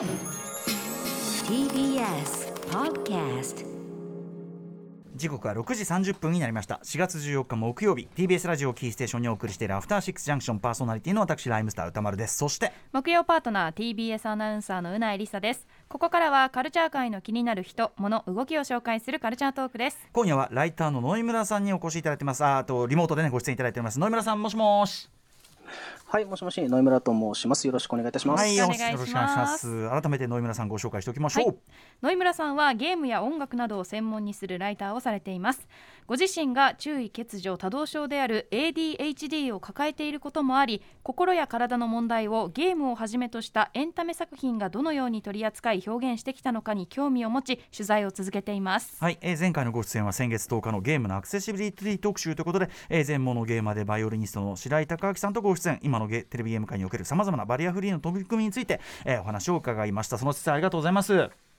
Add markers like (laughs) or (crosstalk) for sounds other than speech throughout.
TBS Podcast 時刻は6時30分になりました。4月14日木曜日。TBS ラジオキーステーションにお送りしているアフターシックスジャンクションパーソナリティの私ライムスター歌丸です。そして木曜パートナー TBS アナウンサーのうないりさです。ここからはカルチャー界の気になる人物動きを紹介するカルチャートークです。今夜はライターの野井村さんにお越しいただいてます。ああとリモートでねご出演いただいております。野井村さんもしもしはい、もしもし、野井村と申します。よろしくお願いいたします。はいよろしくお願いします。改めて野井村さんご紹介しておきましょう、はい。野井村さんはゲームや音楽などを専門にするライターをされていますご自身が注意欠如多動症である ADHD を抱えていることもあり心や体の問題をゲームをはじめとしたエンタメ作品がどのように取り扱い表現してきたのかに興味を持ち取材を続けています。はい、えー前回のご出演は先月10日のゲームのアクセシビリティ特集ということで、えー、全盲のゲーマーでバイオリニストの白井孝明さんとご出演。今のゲテレビゲーム界におけるさまざまなバリアフリーの取り組みについて、えーお話を伺いました。その説ありがとうございます。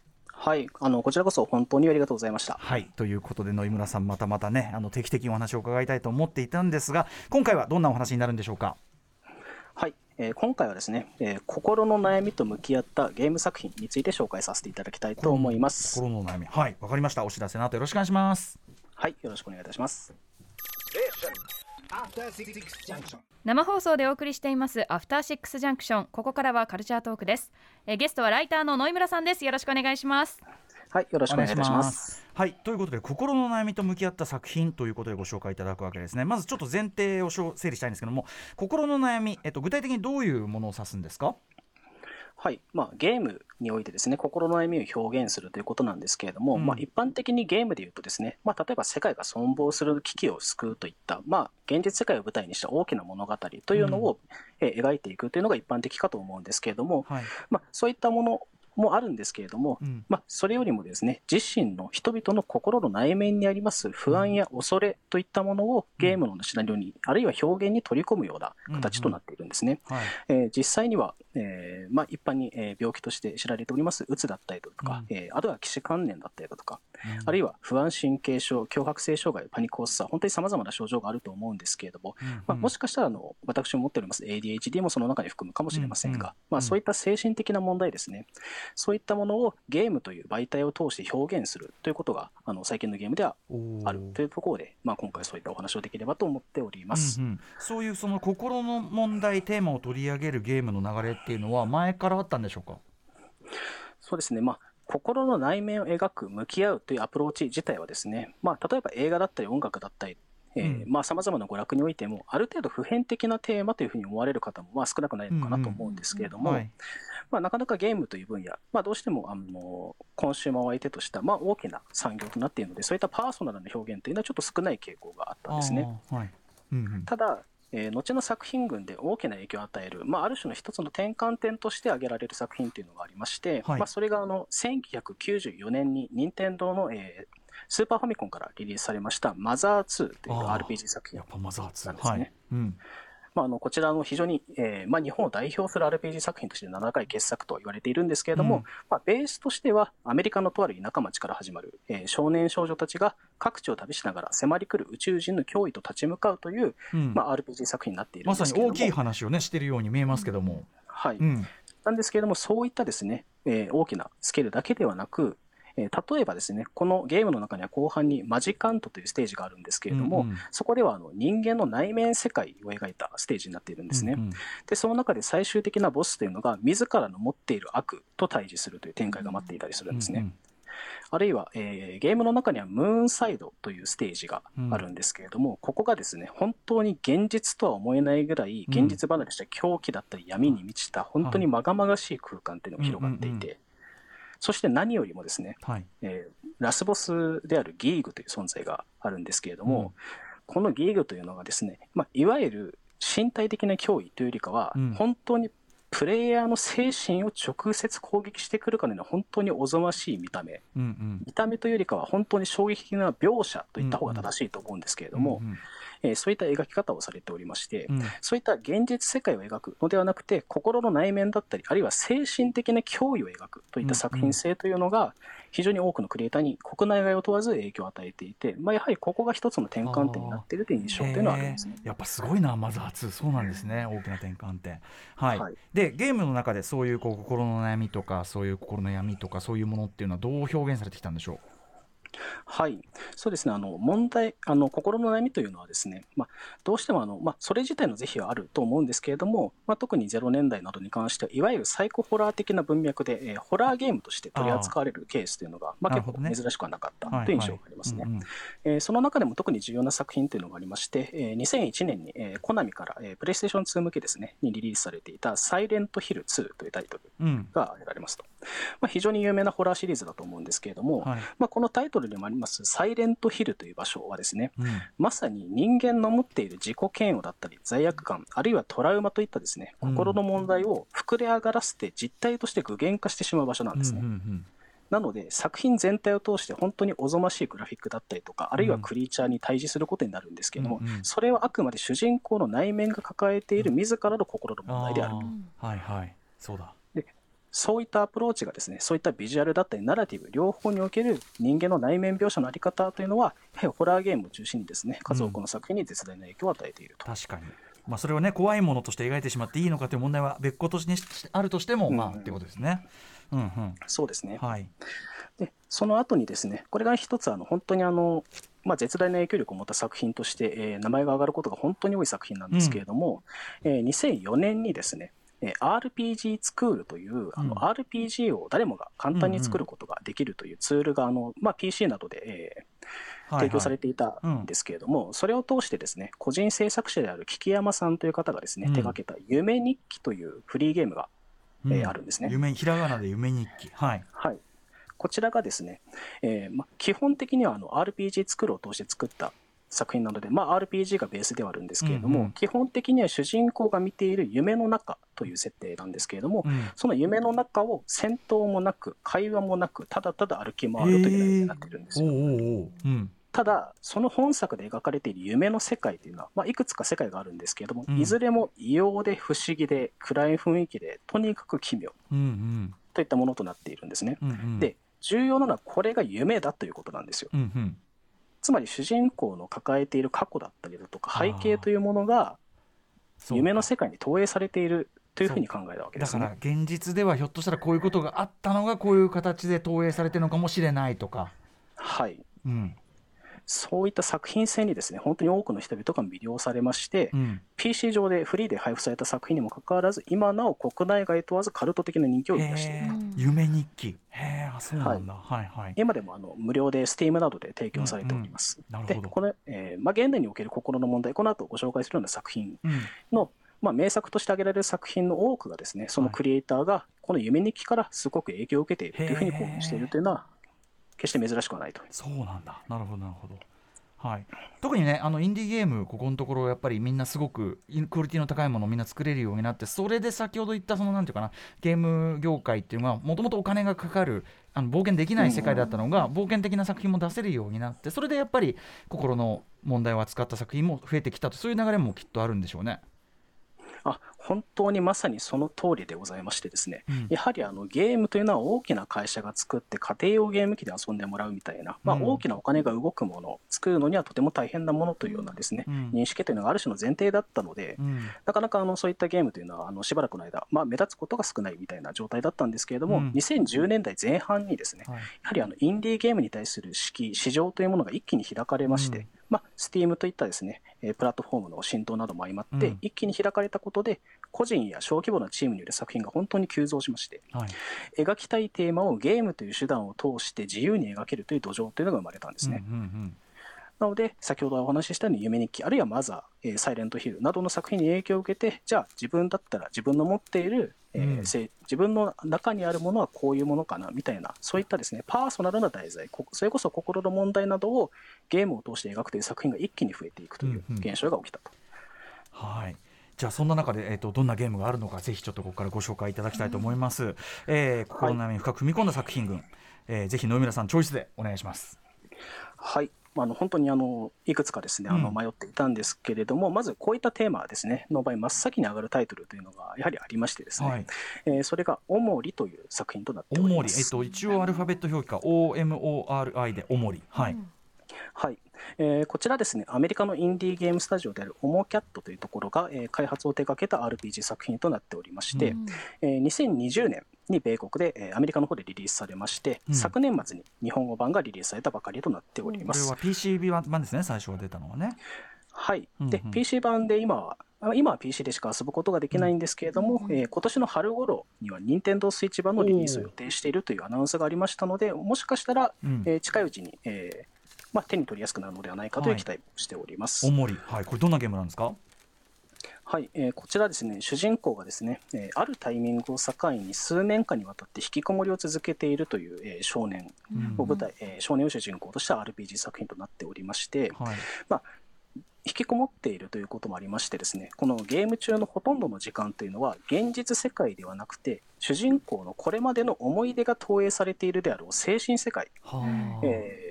はい、あの、こちらこそ本当にありがとうございました。はい。ということで野井村さんまたまたねあの定期的にお話を伺いたいと思っていたんですが今回はどんなお話になるんでしょうか？はい、えー今回はですね、えー心の悩みと向き合ったゲーム作品について紹介させていただきたいと思います。心の悩み。はい。わかりました。お知らせの後よろしくお願いします。はい、よろしくお願いいたします。生放送でお送りしていますアフターシックスジャンクションここからはカルチャートークです。えーゲストはライターの野井村さんです。よろしくお願いします。はい、よろしくお願いします。はいということで心の悩みと向き合った作品ということでご紹介いただくわけですね。まずちょっと前提を整理したいんですけども心の悩み、えっと、具体的にどういうものを指すんですか？はい、まあ、ゲームにおいてですね、心の悩みを表現するということなんですけれども、うん。まあ、一般的にゲームで言うとですね、まあ、例えば世界が存亡する危機を救うといった、まあ、現実世界を舞台にした大きな物語というのを、えー描いていくというのが一般的かと思うんですけれども、はい、まあ、そういったものもあるんですけれども、うん。まあ、それよりもですね、自身の人々の心の内面にあります不安や恐れといったものをゲームのシナリオに、あるいは表現に取り込むような形となっているんですね。はい。えー実際には、えーまあ、一般に、えー病気として知られております、うつだったりだとか、うん。えーあとは既視観念だったりだとか、うん。あるいは不安神経症、強迫性障害、パニック発作、本当に様々な症状があると思うんですけれども、うん。まあ、もしかしたらあの私も持っております ADHD もその中に含むかもしれませんが、うん。うん。まあ、そういった精神的な問題ですね、そういったものをゲームという媒体を通して表現するということがあの最近のゲームではあるというところで、まあ、今回そういったお話をできればと思っております。うんうん。そういうその心の問題テーマを取り上げるゲームの流れっていうのは前からあったんでしょうか？そうですね、まあ、心の内面を描く、向き合うというアプローチ自体はですね、まあ、例えば映画だったり音楽だったり、えーうん。まあ、様々な娯楽においても、ある程度普遍的なテーマというふうに思われる方も、まあ、少なくないのかなと思うんですけれども、はい。まあ、なかなかゲームという分野、まあ、どうしてもあのコンシューマーを相手とした、まあ、大きな産業となっているので、そういったパーソナルな表現というのはちょっと少ない傾向があったんですね。はい。うんうん。ただ、えー後の作品群で大きな影響を与える、まあ、ある種の一つの転換点として挙げられる作品というのがありまして、はい。まあ、それがあの1994年に任天堂の、えースーパーファミコンからリリースされましたマザー2という RPG 作品。やっぱマザー2なんですね。はい。うん。まあ、あのこちらの非常に、えーまあ、日本を代表する RPG 作品として名高い傑作と言われているんですけれども、うん。まあ、ベースとしてはアメリカのとある田舎町から始まる、えー少年少女たちが各地を旅しながら迫り来る宇宙人の脅威と立ち向かうという、うん。まあ、RPG 作品になっているまんですけれども。さに大きい話をねしてるように見えますけども、はい。うん。なんですけれども、そういったですね、えー大きなスケールだけではなく、えー例えばですね、このゲームの中には後半にマジカントというステージがあるんですけれども、うんうん。そこではあの人間の内面世界を描いたステージになっているんですね。うんうん。で、その中で最終的なボスというのが、自らの持っている悪と対峙するという展開が待っていたりするんですね。うんあるいは、えーゲームの中にはムーンサイドというステージがあるんですけれども、ここがですね、本当に現実とは思えないぐらい、現実離れした狂気だったり闇に満ちた、本当にまがまがしい空間っていうのが広がっていうんうんて、そして何よりもですね、はい。えーラスボスであるギーグという存在があるんですけれども、このギーグというのがですね、まあ、いわゆる身体的な脅威というよりかは、うん。本当にプレイヤーの精神を直接攻撃してくるかのような本当におぞましい見た目、うんうん。見た目というよりかは本当に衝撃的な描写といった方が正しいと思うんですけれども、うんうんえーそういった描き方をされておりまして、うん。そういった現実世界を描くのではなくて、心の内面だったり、あるいは精神的な脅威を描くといった作品性というのが、非常に多くのクリエイターに国内外を問わず影響を与えていて、まあ、やはりここが一つの転換点になっているという印象というのはあるんですね。へーやっぱすごいなマザー2そうなんですね。大きな転換点。はい、はい。でゲームの中でそういうこう心の悩みとかそういう心の闇とかそういうものっていうのはどう表現されてきたんでしょはい、そうですね、あの問題あの、心の悩みというのはですね、まあ、どうしてもあの、まあ、それ自体の是非はあると思うんですけれども、まあ、特に0年代などに関しては、いわゆるサイコホラー的な文脈で、えーホラーゲームとして取り扱われるケースというのが、まあ、結構珍しくはなかったという印象がありますね。その中でも特に重要な作品というのがありまして、えー2001年に、えーコナミから、えー、プレイステーション2向けですね、にリリースされていた、サイレントヒル2というタイトルうん。が挙げられますと。まあ、非常に有名なホラーシリーズだと思うんですけれども、はい。まあ、このタイトルにもあります、サイレントヒルという場所はですね、うん。まさに人間の持っている自己嫌悪だったり、罪悪感、あるいはトラウマといったですね、うん。心の問題を膨れ上がらせて実態として具現化してしまう場所なんですね。うんうんなので、作品全体を通して本当におぞましいグラフィックだったりとか、あるいはクリーチャーに対峙することになるんですけれども、うんうん。それはあくまで主人公の内面が抱えている自らの心のうん問題である。あー。はいはい。そうだそういったアプローチがですね、そういったビジュアルだったりナラティブ、両方における人間の内面描写のあり方というのは、やはりホラーゲームを中心にですね、数多くの作品に絶大な影響を与えていると。確かに。まあそれをね怖いものとして描いてしまっていいのかという問題は別個としてあるとしても、うん。まあっていうことですね。うんうん。そうですね。はい。で、その後にですね、これが一つ、あの本当にあの、まあ、絶大な影響力を持った作品として、えー名前が挙がることが本当に多い作品なんですけれども、えー2004年にですね、えー RPG スクールというあのうん。RPG を誰もが簡単に作ることができるというツールがあの、まあ、PC などで、えー提供されていたんですけれども、それを通してですね、個人制作者である菊山さんという方がですね、うん。手掛けた夢日記というフリーゲームが、うん。えーあるんですね。夢ひらがなで夢日記。はい。はい、こちらがですね、えーま、基本的にはあの RPG 作るを通して作った作品なので、まあ、RPG がベースではあるんですけれども、うんうん。基本的には主人公が見ている夢の中という設定なんですけれども、うん。その夢の中を戦闘もなく会話もなくただただ歩き回るという内容になっているんですよ。おうおうん。ただその本作で描かれている夢の世界というのは、まあ、いくつか世界があるんですけれども、うん。いずれも異様で不思議で暗い雰囲気でとにかく奇妙といったものとなっているんですね。うんうん。で重要なのはこれが夢だということなんですよ。うんうんつまり主人公の抱えている過去だったりだとか背景というものが夢の世界に投影されているというふうに考えたわけでだからすね。現実ではひょっとしたらこういうことがあったのがこういう形で投影されてるのかもしれないとか、はい。うんそういった作品性にですね、本当に多くの人々が魅了されまして、うん、PC 上でフリーで配布された作品にもかかわらず、今なお国内外問わずカルト的な人気を生み出している。夢日記。へそうなんだ、はい、はい今でもあの無料で Steam などで提供されております。で、この、えーまあ、現代における心の問題、この後ご紹介するような作品うん。の、まあ、名作として挙げられる作品の多くがですね、そのクリエイターがこの夢日記からすごく影響を受けているというふうに公言しているというのは、決して珍しくはないと。そうなんだなるほどなるほどはい、特にねあのインディーゲームここのところやっぱりみんなすごくクオリティの高いものをみんな作れるようになってそれで先ほど言ったそのなんていうかなゲーム業界っていうのはもともとお金がかかるあの冒険できない世界だったのが、冒険的な作品も出せるようになってそれでやっぱり心の問題を扱った作品も増えてきたとそういう流れもきっとあるんでしょうね。あ本当にまさにその通りでございましてですね、うん。やはりあのゲームというのは大きな会社が作って家庭用ゲーム機で遊んでもらうみたいな、まあ、うん。大きなお金が動くものを作るのにはとても大変なものというようなですね、うん。認識というのがある種の前提だったので、うん。なかなかあのそういったゲームというのはあのしばらくの間、まあ、目立つことが少ないみたいな状態だったんですけれども、うん。2010年代前半にですね、はい。やはりあのインディーゲームに対する敷市場というものが一気に開かれまして、うんまあ、Steam といったですね、えープラットフォームの浸透なども相まって、うん。一気に開かれたことで、個人や小規模なチームによる作品が本当に急増しまして、はい。描きたいテーマをゲームという手段を通して自由に描けるという土壌というのが生まれたんですね。うんうんなので、先ほどお話ししたように夢日記、あるいはマザー、えーサイレントヒルなどの作品に影響を受けて、じゃあ自分だったら自分の持っている、えーうんせ自分の中にあるものはこういうものかなみたいな、そういったですね、パーソナルな題材、こそれこそ心の問題などをゲームを通して描くという作品が一気に増えていくといううんうん現象が起きたと。はい。じゃあそんな中で、えー、とどんなゲームがあるのかぜひちょっとここからご紹介いただきたいと思います。えー心の悩みに深く踏み込んだ作品群、えーぜひ野村さんチョイスでお願いします。はい。あの本当にあのいくつかですねあのうん迷っていたんですけれども、まずこういったテーマですねの場合真っ先に上がるタイトルというのがやはりありましてですね、はい。えーそれが「おもり」という作品となっておおります。もりえっと一応アルファベット表記か OMORI でおもりはい。はいえーこちらですね、アメリカのインディーゲームスタジオであるオモキャットというところが、えー開発を手掛けた RPG 作品となっておりまして、うん。えー2020年に米国で、えーアメリカの方でリリースされまして、うん。昨年末に日本語版がリリースされたばかりとなっております。これは PCB 版ですね最初は出たのはね。はい、うんうん。で PC 版で今はあ今は PC でしか遊ぶことができないんですけれども、えー今年の春頃には任天堂スイッチ版のリリースを予定しているというアナウンスがありましたのでもしかしたら、うん。えー近いうちに、えーまあ、手に取りやすくなるのではないかという期待をしております。おもり。はい。これどんなゲームなんですか？はい、えーこちらですね、主人公がですね、えーあるタイミングを境に数年間にわたって引きこもりを続けているという、えー少年を舞台、えー少年を主人公とした RPG 作品となっておりまして、はい。引きこもっているということもありましてですね、このゲーム中のほとんどの時間というのは、現実世界ではなくて、主人公のこれまでの思い出が投影されているであろう精神世界、はあ。えーへ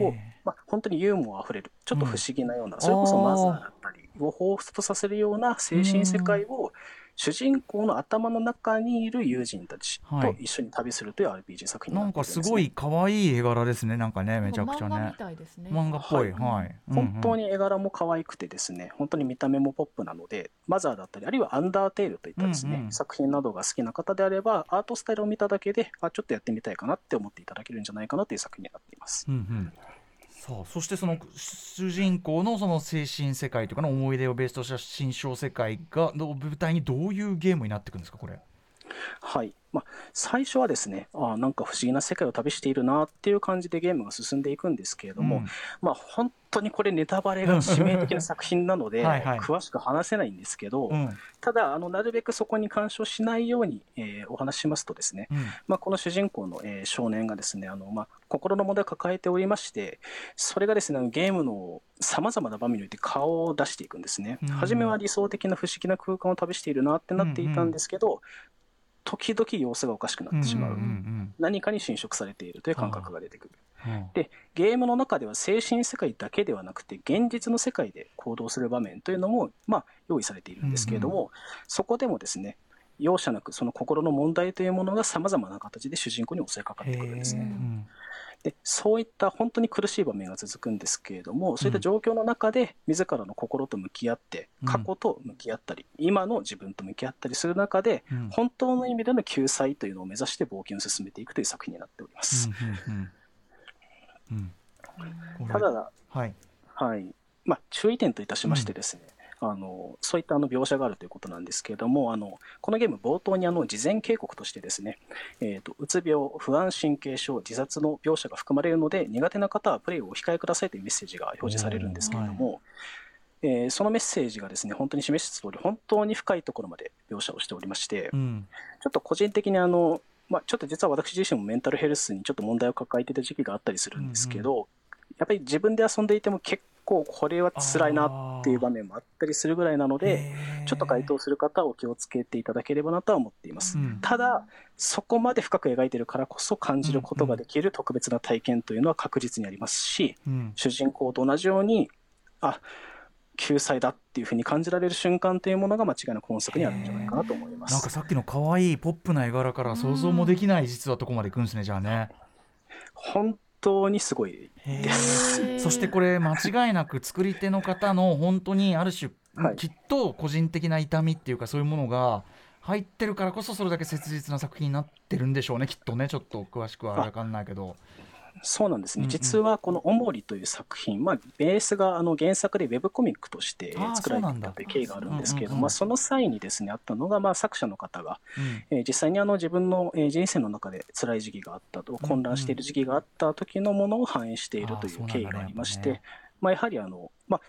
を、まあ、本当にユーモアあふれる、ちょっと不思議なような、ん。それこそマザーだったりを彷彿とさせるような精神世界を、主人公の頭の中にいる友人たちと一緒に旅するという RPG 作品にななんっているんですね。かすごい可愛い絵柄ですねなんかねめちゃくちゃ漫画みねたいですね。漫画っぽい。ははい。本当にに絵柄も可愛くてですね、本当に見た目もポップなので、マザーだったり、あるいはアンダーテールといったですね、うんうん。作品などが好きな方であれば、アートスタイルを見ただけで、あ、ちょっとやってみたいかなって思っていただけるんじゃないかなという作品になっています。うんうんさあそしてその主人公のその精神世界というかの思い出をベースとした心象世界がの舞台にどういうゲームになっていくんですかこれ。はい。まあ、最初はですね、あなんか不思議な世界を旅しているなっていう感じでゲームが進んでいくんですけれども、うん。まあ、本当にこれネタバレが致命的な作品なので、(laughs) はいはい。詳しく話せないんですけど、うん。ただ、あの、なるべくそこに干渉しないように、えーお話ししますとですね、うん。まあ、この主人公の、えー少年がですねあの、まあ、心の問題を抱えておりまして、それがですねゲームのさまざまな場面において顔を出していくんですね。うん。初めは理想的な不思議な空間を旅しているなってなっていたんですけど、時々様子がおかしくなってしまう。んん何かに侵食されているという感覚が出てくる。うんうんで、ゲームの中では精神世界だけではなくて、現実の世界で行動する場面というのも、まあ、用意されているんですけれども、そこでもですね、容赦なくその心の問題というものがさまざまな形で主人公に襲いかかってくるんですね。うんでそういった本当に苦しい場面が続くんですけれども、そういった状況の中で、自らの心と向き合って、うん。過去と向き合ったり、今の自分と向き合ったりする中で、うん。本当の意味での救済というのを目指して冒険を進めていくという作品になっております。ただ、はい。はい。まあ、注意点といたしましてですね、あのそういったあの描写があるということなんですけれども、あのこのゲーム、冒頭にあの事前警告としてですね、えーと、うつ病、不安神経症、自殺の描写が含まれるので、苦手な方はプレイをお控えくださいというメッセージが表示されるんですけれども、えーそのメッセージがですね本当に示す通り、本当に深いところまで描写をしておりまして、うん。ちょっと個人的にあの、まあ、ちょっと実は私自身もメンタルヘルスにちょっと問題を抱えていた時期があったりするんですけど、やっぱり自分で遊んでいても結構これは辛いなっていう場面もあったりするぐらいなので、ちょっと回答する方はお気をつけていただければなとは思っています。うんただ、そこまで深く描いているからこそ感じることができる特別な体験というのは確実にありますし、うん主人公と同じように、あ救済だっていうふうに感じられる瞬間というものが間違いなく本作にあるんじゃないかなと思います。なんかさっきの可愛いポップな絵柄から想像もできない実はとこまでいくんですねじゃあね。本当にすごいへです。ーそしてこれ間違いなく作り手の方の本当にある種、はいきっと個人的な痛みっていうかそういうものが入ってるからこそそれだけ切実な作品になってるんでしょうねきっとねちょっと詳しくは分かんないけど。そうなんですね、うんうん。実はこの「おもり」という作品、まあ、ベースがあの原作でウェブコミックとして作られたという経緯があるんですけれども、その際にですねあったのが、まあ、作者の方が、うん。えー実際にあの自分のえー人生の中で辛い時期があったと混乱している時期があった時のものを反映しているという経緯がありまして、あね。まあ、やはりあの、まあ、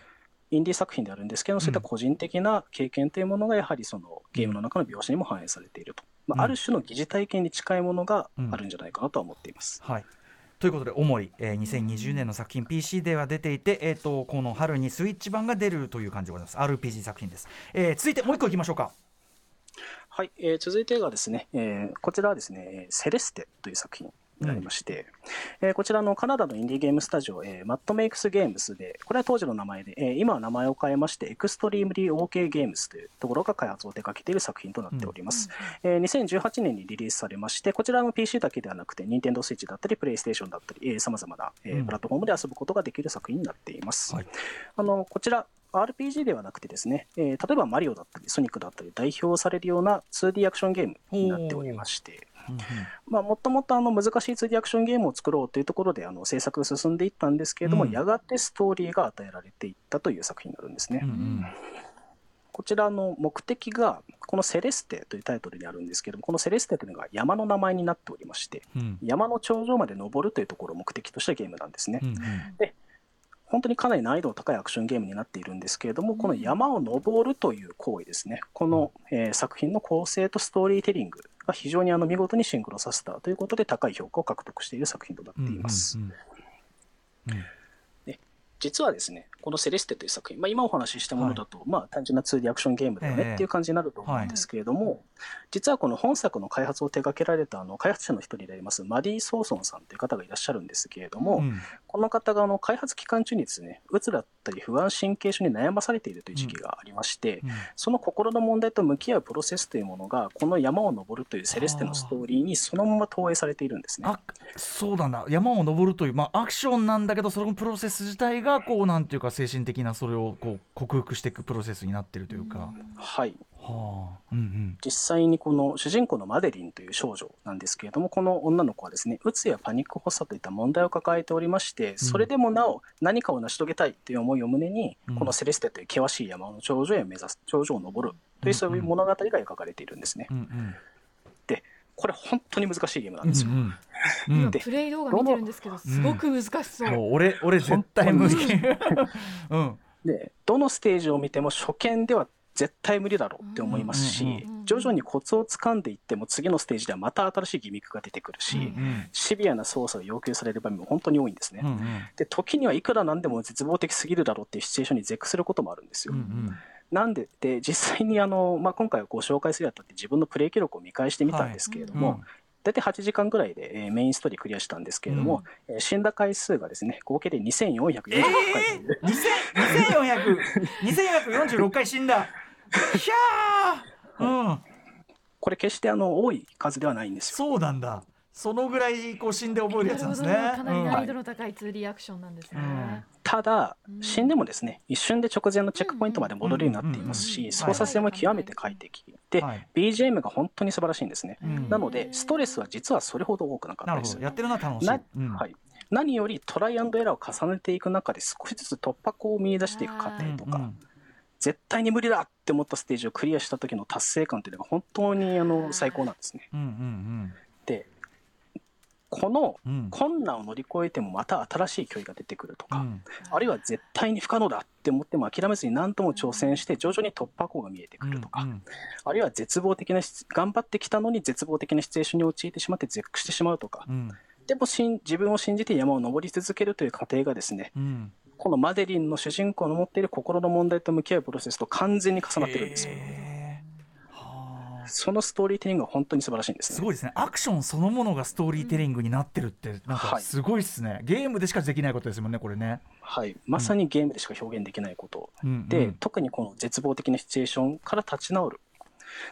インディー作品であるんですけど、そういった個人的な経験というものがやはりそのゲームの中の描写にも反映されていると、まうん。あ、ある種の疑似体験に近いものがあるんじゃないかなとは思っています。はいということで、おもり、えー、2020年の作品、PC では出ていて、えー、とこの春にスイッチ版が出るという感じでございます。RPG 作品です。えー続いて、もう一個いきましょうか。はい、えー続いてがですね、えーこちらはですね、えーセレステという作品になりまして、えーこちらのカナダのインディーゲームスタジオ、えーマットメイクスゲームスで、これは当時の名前で、えー今は名前を変えまして、エクストリームリー OK ゲームスというところが開発を手掛けている作品となっております。えー2018年にリリースされまして、こちらの PC だけではなくて、Nintendo Switch だったり、PlayStation だったり、さまざまな、えーうんプラットフォームで遊ぶことができる作品になっています。はいあのこちら RPG ではなくてですね、えー例えばマリオだったりソニックだったり代表されるような 2D アクションゲームになっておりまして、うんうんまあ、もともとあの難しい 2D アクションゲームを作ろうというところであの制作が進んでいったんですけれども、うん。やがてストーリーが与えられていったという作品になるんですね。うんうん。こちらの目的が、このセレステというタイトルにあるんですけども、このセレステというのが山の名前になっておりまして、うん。山の頂上まで登るというところを目的としたゲームなんですね。うん本当にかなり難易度の高いアクションゲームになっているんですけれども、この山を登るという行為ですね、この、えー作品の構成とストーリーテリングが非常にあの見事にシンクロさせたということで、高い評価を獲得している作品となってうんいます。うんうん実はですね、このセレステという作品、まあ、今お話ししたものだと、まあ、単純な 2D アクションゲームだよええねっていう感じになると思うんですけれども、実はこの本作の開発を手掛けられたあの開発者の一人であります、マディ・ソーソンさんという方がいらっしゃるんですけれども、うんこの方があの開発期間中にですね、うつだったり不安神経症に悩まされているという時期がありまして、うんその心の問題と向き合うプロセスというものが、この山を登るというセレステのストーリーにそのまま投影されているんですね。あそうなんだ山を登るという、まあ、アクションなんだけどそのプロセス自体がこうなんていうか精神的なそれをこう克服していくプロセスになってるというか、はい。はあ。うんうん。実際にこの主人公のマデリンという少女なんですけれども、この女の子はですね、うつやパニック発作といった問題を抱えておりまして、それでもなお何かを成し遂げたいという思いを胸に、うん。このセレステという険しい山の頂上へ目指す、頂上を登るというそういう物語が描かれているんですね。うんうんこれ本当に難しいゲームなんうんですよ。うんうん。(laughs) でプレイ動画見てるんですけどすごく難しそう、もう俺俺絶対無理。(laughs) うん。で、どのステージを見ても初見では絶対無理だろうって思いますし、うんうんうん徐々にコツをつかんでいっても次のステージではまた新しいギミックが出てくるし、うんシビアな操作が要求される場面も本当に多いんですね。うんうん。で時にはいくらなんでも絶望的すぎるだろうっていうシチュエーションに絶句することもあるんですよ。うんうんなんでで実際にあの、まあ、今回ご紹介するにあたって自分のプレイ記録を見返してみたんですけれども、うん。大体8時間ぐらいで、えーメインストーリークリアしたんですけれども、えー死んだ回数がですね合計で2446回という、2400 2446回。死んだ。ひゃー。うん。これ決してあの多い数ではないんですよ。そうなんだそのぐらいこう死んで覚えるやつなんですね。なるほどかなり難易うん度の高い 2D アクションなんですね、うん。ただうん死んでもですね一瞬で直前のチェックポイントまで戻れるようになっていますし操作性も極めて快適ではい。BGM が本当に素晴らしいんですね。うん。なのでストレスは実はそれほど多くなかったです。やってるのは楽しいはい、何よりトライアンドエラーを重ねていく中で少しずつ突破口を見出していく過程とか、絶対に無理だって思ったステージをクリアした時の達成感っていうのが本当にあの最高なんですね。うんうん。でこのうん。うん困難を乗り越えてもまた新しい距離が出てくるとか、うん。あるいは絶対に不可能だって思っても諦めずに何度も挑戦して徐々に突破口が見えてくるとか、うんあるいは絶望的なし頑張ってきたのに絶望的なシチュエーションに陥ってしまって絶句してしまうとか、うん。でもしん自分を信じて山を登り続けるという過程がですねうん。このマデリンの主人公の持っている心の問題と向き合うプロセスと完全に重なってるんですよ。そのストーリーテリングが本当に素晴らしいんですね。すごいですね。アクションそのものがストーリーテリングになってるってなんかはい。すごいですね、ゲームでしかできないことですもんねこれね、はい、まさにゲームでしか表現できないこと、うんうんで、特にこの絶望的なシチュエーションから立ち直る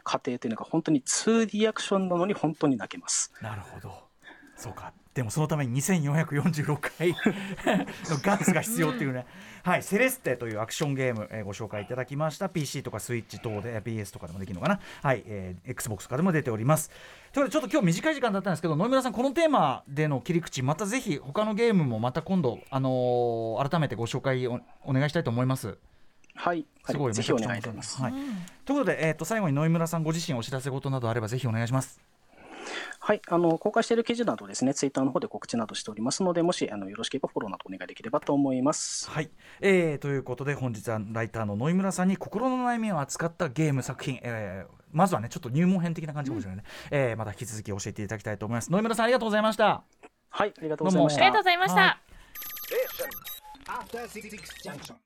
過程というのが本当に 2D アクションなのに本当に泣けます。なるほど。そうか。でもそのために2446回 (laughs) のガッツが必要っていうね、はい、セレステというアクションゲーム、えーご紹介いただきました。PC とかスイッチ等で PS とかでもできるのかな、はいえー XBOX とかでも出ております。ということでちょっと今日短い時間だったんですけど野村さんこのテーマでの切り口またぜひ他のゲームもまた今度、あのー改めてご紹介おお願いしたいと思います。はい、すごいぜひおめちゃ願いします。はい、ということで、えー、と最後に野村さんご自身お知らせ事などあればぜひお願いしますはい、あの公開している記事などですね、ツイッターの方で告知などしておりますので、もしあのよろしければフォローなどお願いできればと思います。はい、えーということで本日はライターの野井村さんに心の悩みを扱ったゲーム作品、えーまずはねちょっと入門編的な感じかもしれないね、えーまた引き続き教えていただきたいと思います。野井村さんありがとうございました。はい、ありがとうございましどうもた。ありがとうご。ざいました、